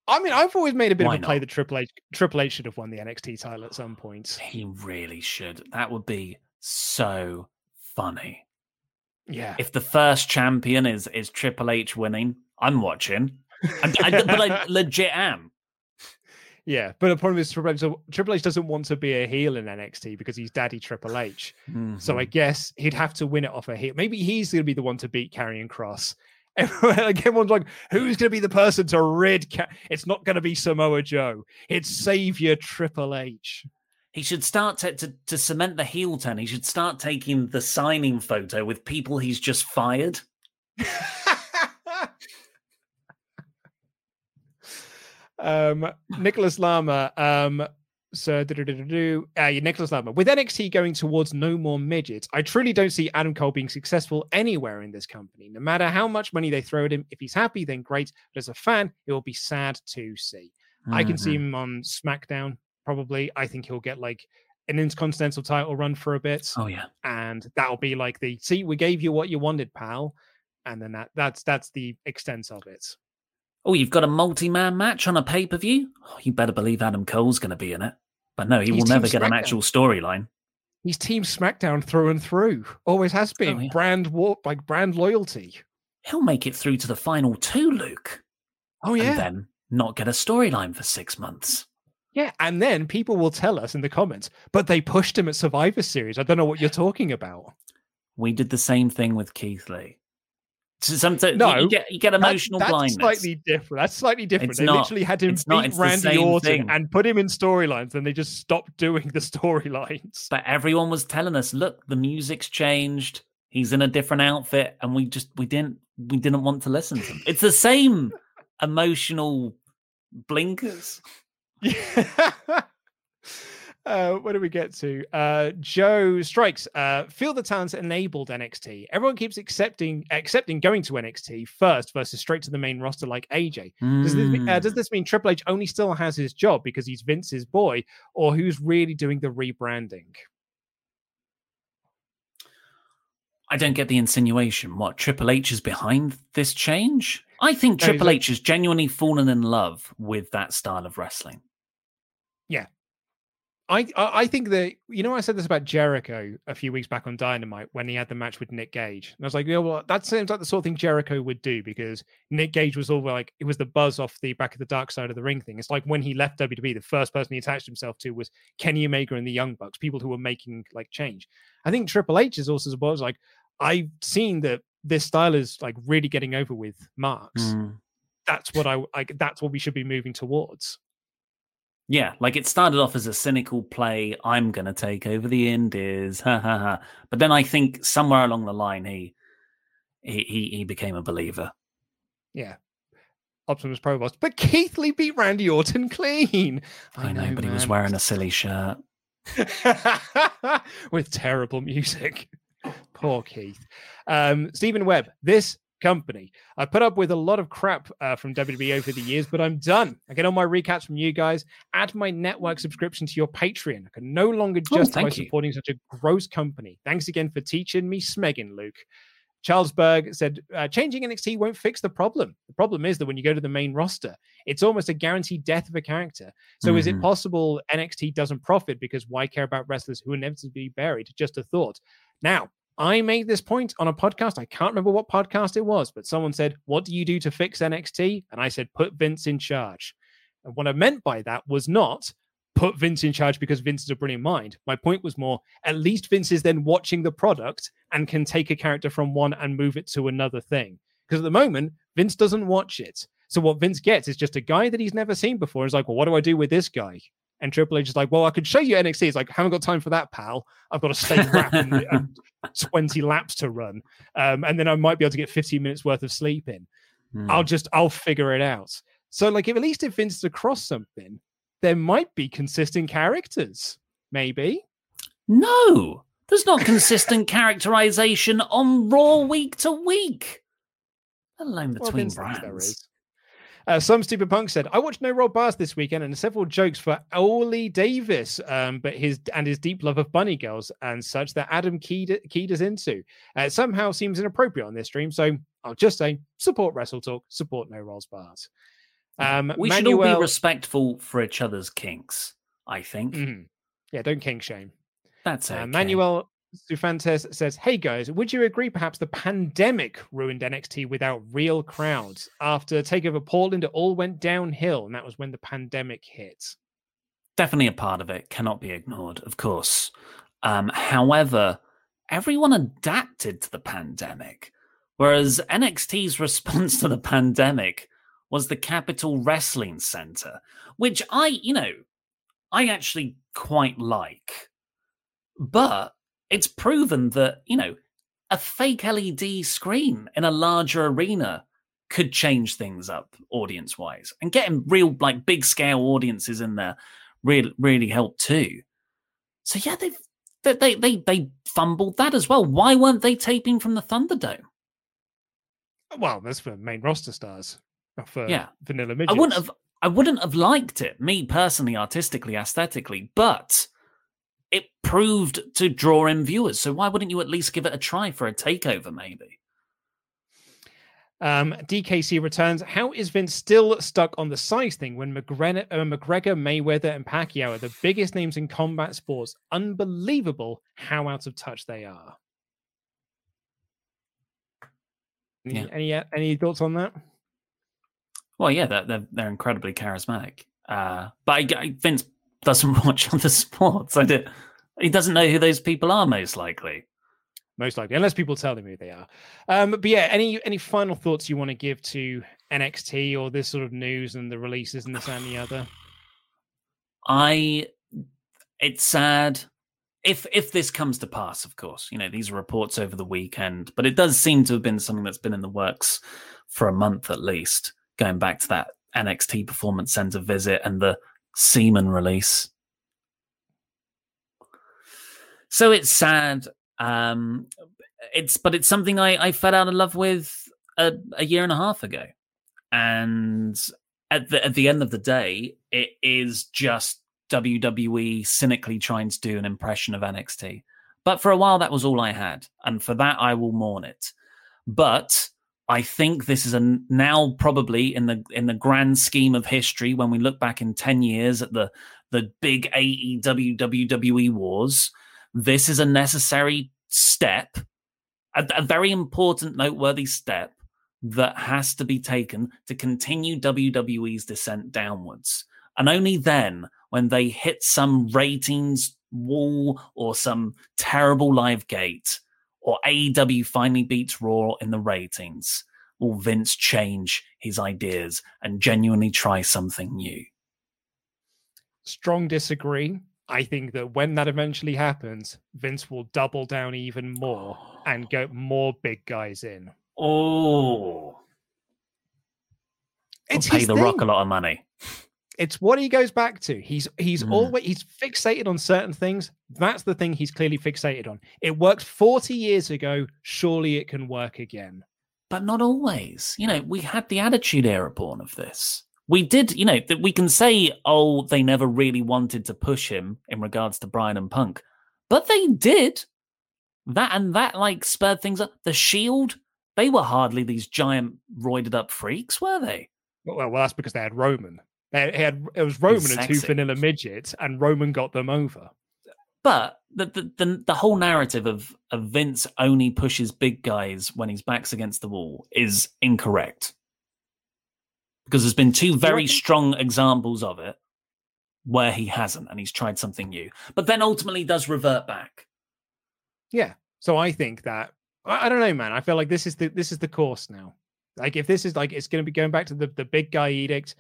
A: I mean, I've always made a bit Why of a play that Triple H Triple H should have won the NXT title at some point.
B: He really should. That would be so funny.
A: Yeah.
B: If the first champion is is Triple H winning, I'm watching. I, I, but I legit am.
A: Yeah, but the problem is Triple H, Triple H doesn't want to be a heel in NXT because he's Daddy Triple H. Mm-hmm. So I mm-hmm. guess he'd have to win it off a heel. Maybe he's going to be the one to beat Karrion Kross. Everyone, like, everyone's like, who's going to be the person to rid? Ca-? It's not going to be Samoa Joe. It's Savior Triple H.
B: He should start to, to, to cement the heel turn. He should start taking the signing photo with people he's just fired.
A: um, Nicholas Lama um, so, uh, Nicholas Lambert. With NXT going towards no more midgets, I truly don't see Adam Cole being successful anywhere in this company. No matter how much money they throw at him, if he's happy, then great. But as a fan, it will be sad to see. Mm-hmm. I can see mm-hmm. him on SmackDown, probably. I think he'll get like an intercontinental title run for a bit.
B: Oh yeah,
A: and that'll be like the see, we gave you what you wanted, pal, and then that that's that's the extent of it.
B: Oh, you've got a multi-man match on a pay-per-view? Oh, you better believe Adam Cole's going to be in it. But no, he He's will never get an actual storyline.
A: He's Team SmackDown through and through. Always has been. Oh, yeah. Brand war, like brand loyalty.
B: He'll make it through to the final two, Luke.
A: Oh yeah.
B: And then not get a storyline for six months.
A: Yeah, and then people will tell us in the comments, but they pushed him at Survivor Series. I don't know what you're talking about.
B: We did the same thing with Keith Lee. Sometimes no, you get, you get emotional
A: that, that's
B: blindness.
A: slightly different. That's slightly different. It's they not, literally had him beat Randy Orton thing. and put him in storylines, and they just stopped doing the storylines.
B: But everyone was telling us, "Look, the music's changed. He's in a different outfit," and we just we didn't we didn't want to listen to him. It's the same emotional blinkers.
A: Yeah. Uh, what do we get to? Uh, Joe strikes. Uh, feel the talent enabled NXT. Everyone keeps accepting accepting going to NXT first versus straight to the main roster like AJ. Mm. Does, this mean, uh, does this mean Triple H only still has his job because he's Vince's boy, or who's really doing the rebranding?
B: I don't get the insinuation. What Triple H is behind this change? I think no, Triple H has genuinely fallen in love with that style of wrestling.
A: Yeah, I I think that you know I said this about Jericho a few weeks back on Dynamite when he had the match with Nick Gage, and I was like, you know what, that seems like the sort of thing Jericho would do because Nick Gage was all like it was the buzz off the back of the dark side of the ring thing. It's like when he left WWE, the first person he attached himself to was Kenny Omega and the Young Bucks, people who were making like change. I think Triple H is also was like I've seen that this style is like really getting over with marks. Mm. That's what I, like. that's what we should be moving towards.
B: Yeah, like it started off as a cynical play. I'm going to take over the Indies, ha ha ha. But then I think somewhere along the line, he he he, became a believer.
A: Yeah, Optimus Provost. But Keith Lee beat Randy Orton clean.
B: I, I know, know, but man. he was wearing a silly shirt
A: with terrible music. Poor Keith. Um, Stephen Webb. This company. I put up with a lot of crap uh, from WWE over the years, but I'm done. I get all my recaps from you guys. Add my network subscription to your Patreon. I can no longer justify oh, supporting such a gross company. Thanks again for teaching me smegging, Luke. Charles Berg said, uh, changing NXT won't fix the problem. The problem is that when you go to the main roster, it's almost a guaranteed death of a character. So mm-hmm. is it mm-hmm. possible NXT doesn't profit because why care about wrestlers who inevitably buried? Just a thought. Now, I made this point on a podcast. I can't remember what podcast it was, but someone said, What do you do to fix NXT? And I said, Put Vince in charge. And what I meant by that was not put Vince in charge because Vince is a brilliant mind. My point was more, at least Vince is then watching the product and can take a character from one and move it to another thing. Because at the moment, Vince doesn't watch it. So what Vince gets is just a guy that he's never seen before. He's like, well, what do I do with this guy? And Triple H is like, well, I could show you NXT. It's like, I haven't got time for that, pal. I've got a steak wrap and, and 20 laps to run. Um, and then I might be able to get 15 minutes worth of sleep in. Mm. I'll just, I'll figure it out. So, like, if at least if Vince is across something, there might be consistent characters. Maybe.
B: No, there's not consistent characterization on Raw week to week, let alone between well, brands.
A: Uh, some stupid punk said, "I watched No Roll Bars this weekend and several jokes for Oli Davis, um, but his and his deep love of bunny girls and such that Adam keyed, keyed us into. Uh, somehow seems inappropriate on this stream, so I'll just say support Wrestle Talk, support No Rolls Bars.
B: Um, we Manuel... should all be respectful for each other's kinks. I think.
A: Mm-hmm. Yeah, don't kink shame.
B: That's uh,
A: okay. Uh, Manuel Sufantes says, Hey guys, would you agree perhaps the pandemic ruined NXT without real crowds? After Takeover Portland, it all went downhill, and that was when the pandemic hit.
B: Definitely a part of it, cannot be ignored, of course. Um, however, everyone adapted to the pandemic. Whereas NXT's response to the pandemic was the Capitol Wrestling Center, which I, you know, I actually quite like. But it's proven that, you know, a fake LED screen in a larger arena could change things up audience wise and getting real like big scale audiences in there really really helped too. So yeah they've they, they they they fumbled that as well. Why weren't they taping from the thunderdome?
A: Well that's for main roster stars for
B: yeah.
A: Vanilla midgets.
B: i wouldn't have i wouldn't have liked it me personally artistically aesthetically but it proved to draw in viewers so why wouldn't you at least give it a try for a takeover maybe
A: um, DKC returns. How is Vince still stuck on the size thing when McGregor, uh, McGregor, Mayweather, and Pacquiao are the biggest names in combat sports? Unbelievable how out of touch they are. Any yeah. any, uh, any thoughts on that?
B: Well, yeah, they're they're, they're incredibly charismatic. Uh, but I, I, Vince doesn't watch other sports. I did. He doesn't know who those people are, most likely
A: most likely, unless people tell him who they are. Um, but yeah, any any final thoughts you want to give to NXT or this sort of news and the releases and this and the other?
B: I, it's sad if if this comes to pass. Of course, you know these are reports over the weekend, but it does seem to have been something that's been in the works for a month at least. Going back to that NXT Performance Center visit and the Seaman release. So it's sad um, it's but it's something I, I fell out of love with a, a year and a half ago, and at the at the end of the day, it is just WWE cynically trying to do an impression of NXT. But for a while, that was all I had, and for that, I will mourn it. But I think this is a now probably in the in the grand scheme of history when we look back in ten years at the the big AEW WWE wars this is a necessary step, a, a very important, noteworthy step that has to be taken to continue WWE's descent downwards. And only then, when they hit some ratings wall or some terrible live gate, or AEW finally beats Raw in the ratings, will Vince change his ideas and genuinely try something new.
A: Strong disagree. I think that when that eventually happens, Vince will double down even more and get more big guys in.
B: Oh, it's pay the thing. Rock a lot of money.
A: It's what he goes back to. He's he's mm. always he's fixated on certain things. That's the thing he's clearly fixated on. It worked 40 years ago. Surely it can work again.
B: But not always. You know, we had the attitude era born of this we did, you know, that we can say, oh, they never really wanted to push him in regards to Bryan and Punk, but they did. That and that like spurred things up. The Shield, they were hardly these giant roided up freaks, were they?
A: Well, well, that's because they had Roman. They had it was Roman and two vanilla midgets, and Roman got them over.
B: But the, the the the whole narrative of of Vince only pushes big guys when his back's against the wall is incorrect. Because there's been two very strong examples of it where he hasn't and he's tried something new. But then ultimately does revert back.
A: Yeah. So i think that i, I don't know man. I feel like this is the this is the course now. Like if this is like it's going to be going back to the, the big guy edict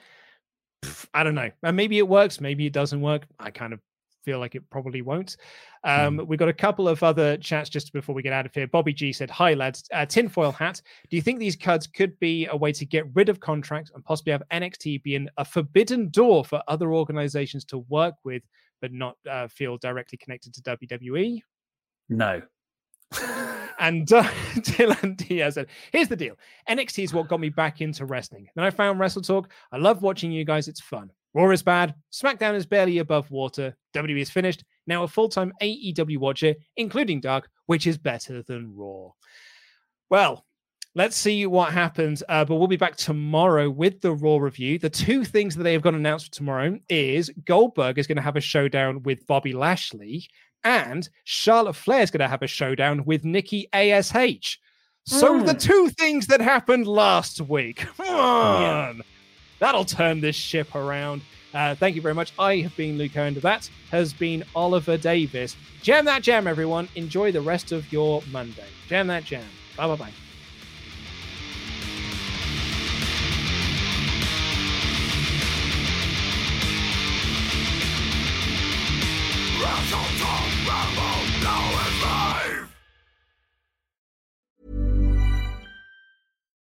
A: i don't know and maybe it works maybe it doesn't work i kind of feel like it probably won't. Um, mm. We've got a couple of other chats just before we get out of here. Bobby G said, Hi, lads. Uh, tinfoil hat. Do you think these cuts could be a way to get rid of contracts and possibly have NXT being a forbidden door for other organizations to work with, but not uh, feel directly connected to WWE?
B: No.
A: and uh, Dylan Diaz said, Here's the deal NXT is what got me back into wrestling. Then I found Wrestle Talk. I love watching you guys. It's fun. Raw is bad. SmackDown is barely above water. WWE is finished. Now a full time AEW watcher, including Dark, which is better than Raw. Well, let's see what happens. Uh, but we'll be back tomorrow with the Raw review. The two things that they have got announced for tomorrow is Goldberg is going to have a showdown with Bobby Lashley, and Charlotte Flair is going to have a showdown with Nikki ASH. So mm. the two things that happened last week. Come on. Yeah. That'll turn this ship around. Uh, thank you very much. I have been Luke and that has been Oliver Davis. Jam that jam, everyone. Enjoy the rest of your Monday. Jam that jam. Bye bye bye.
C: There's a top, now is life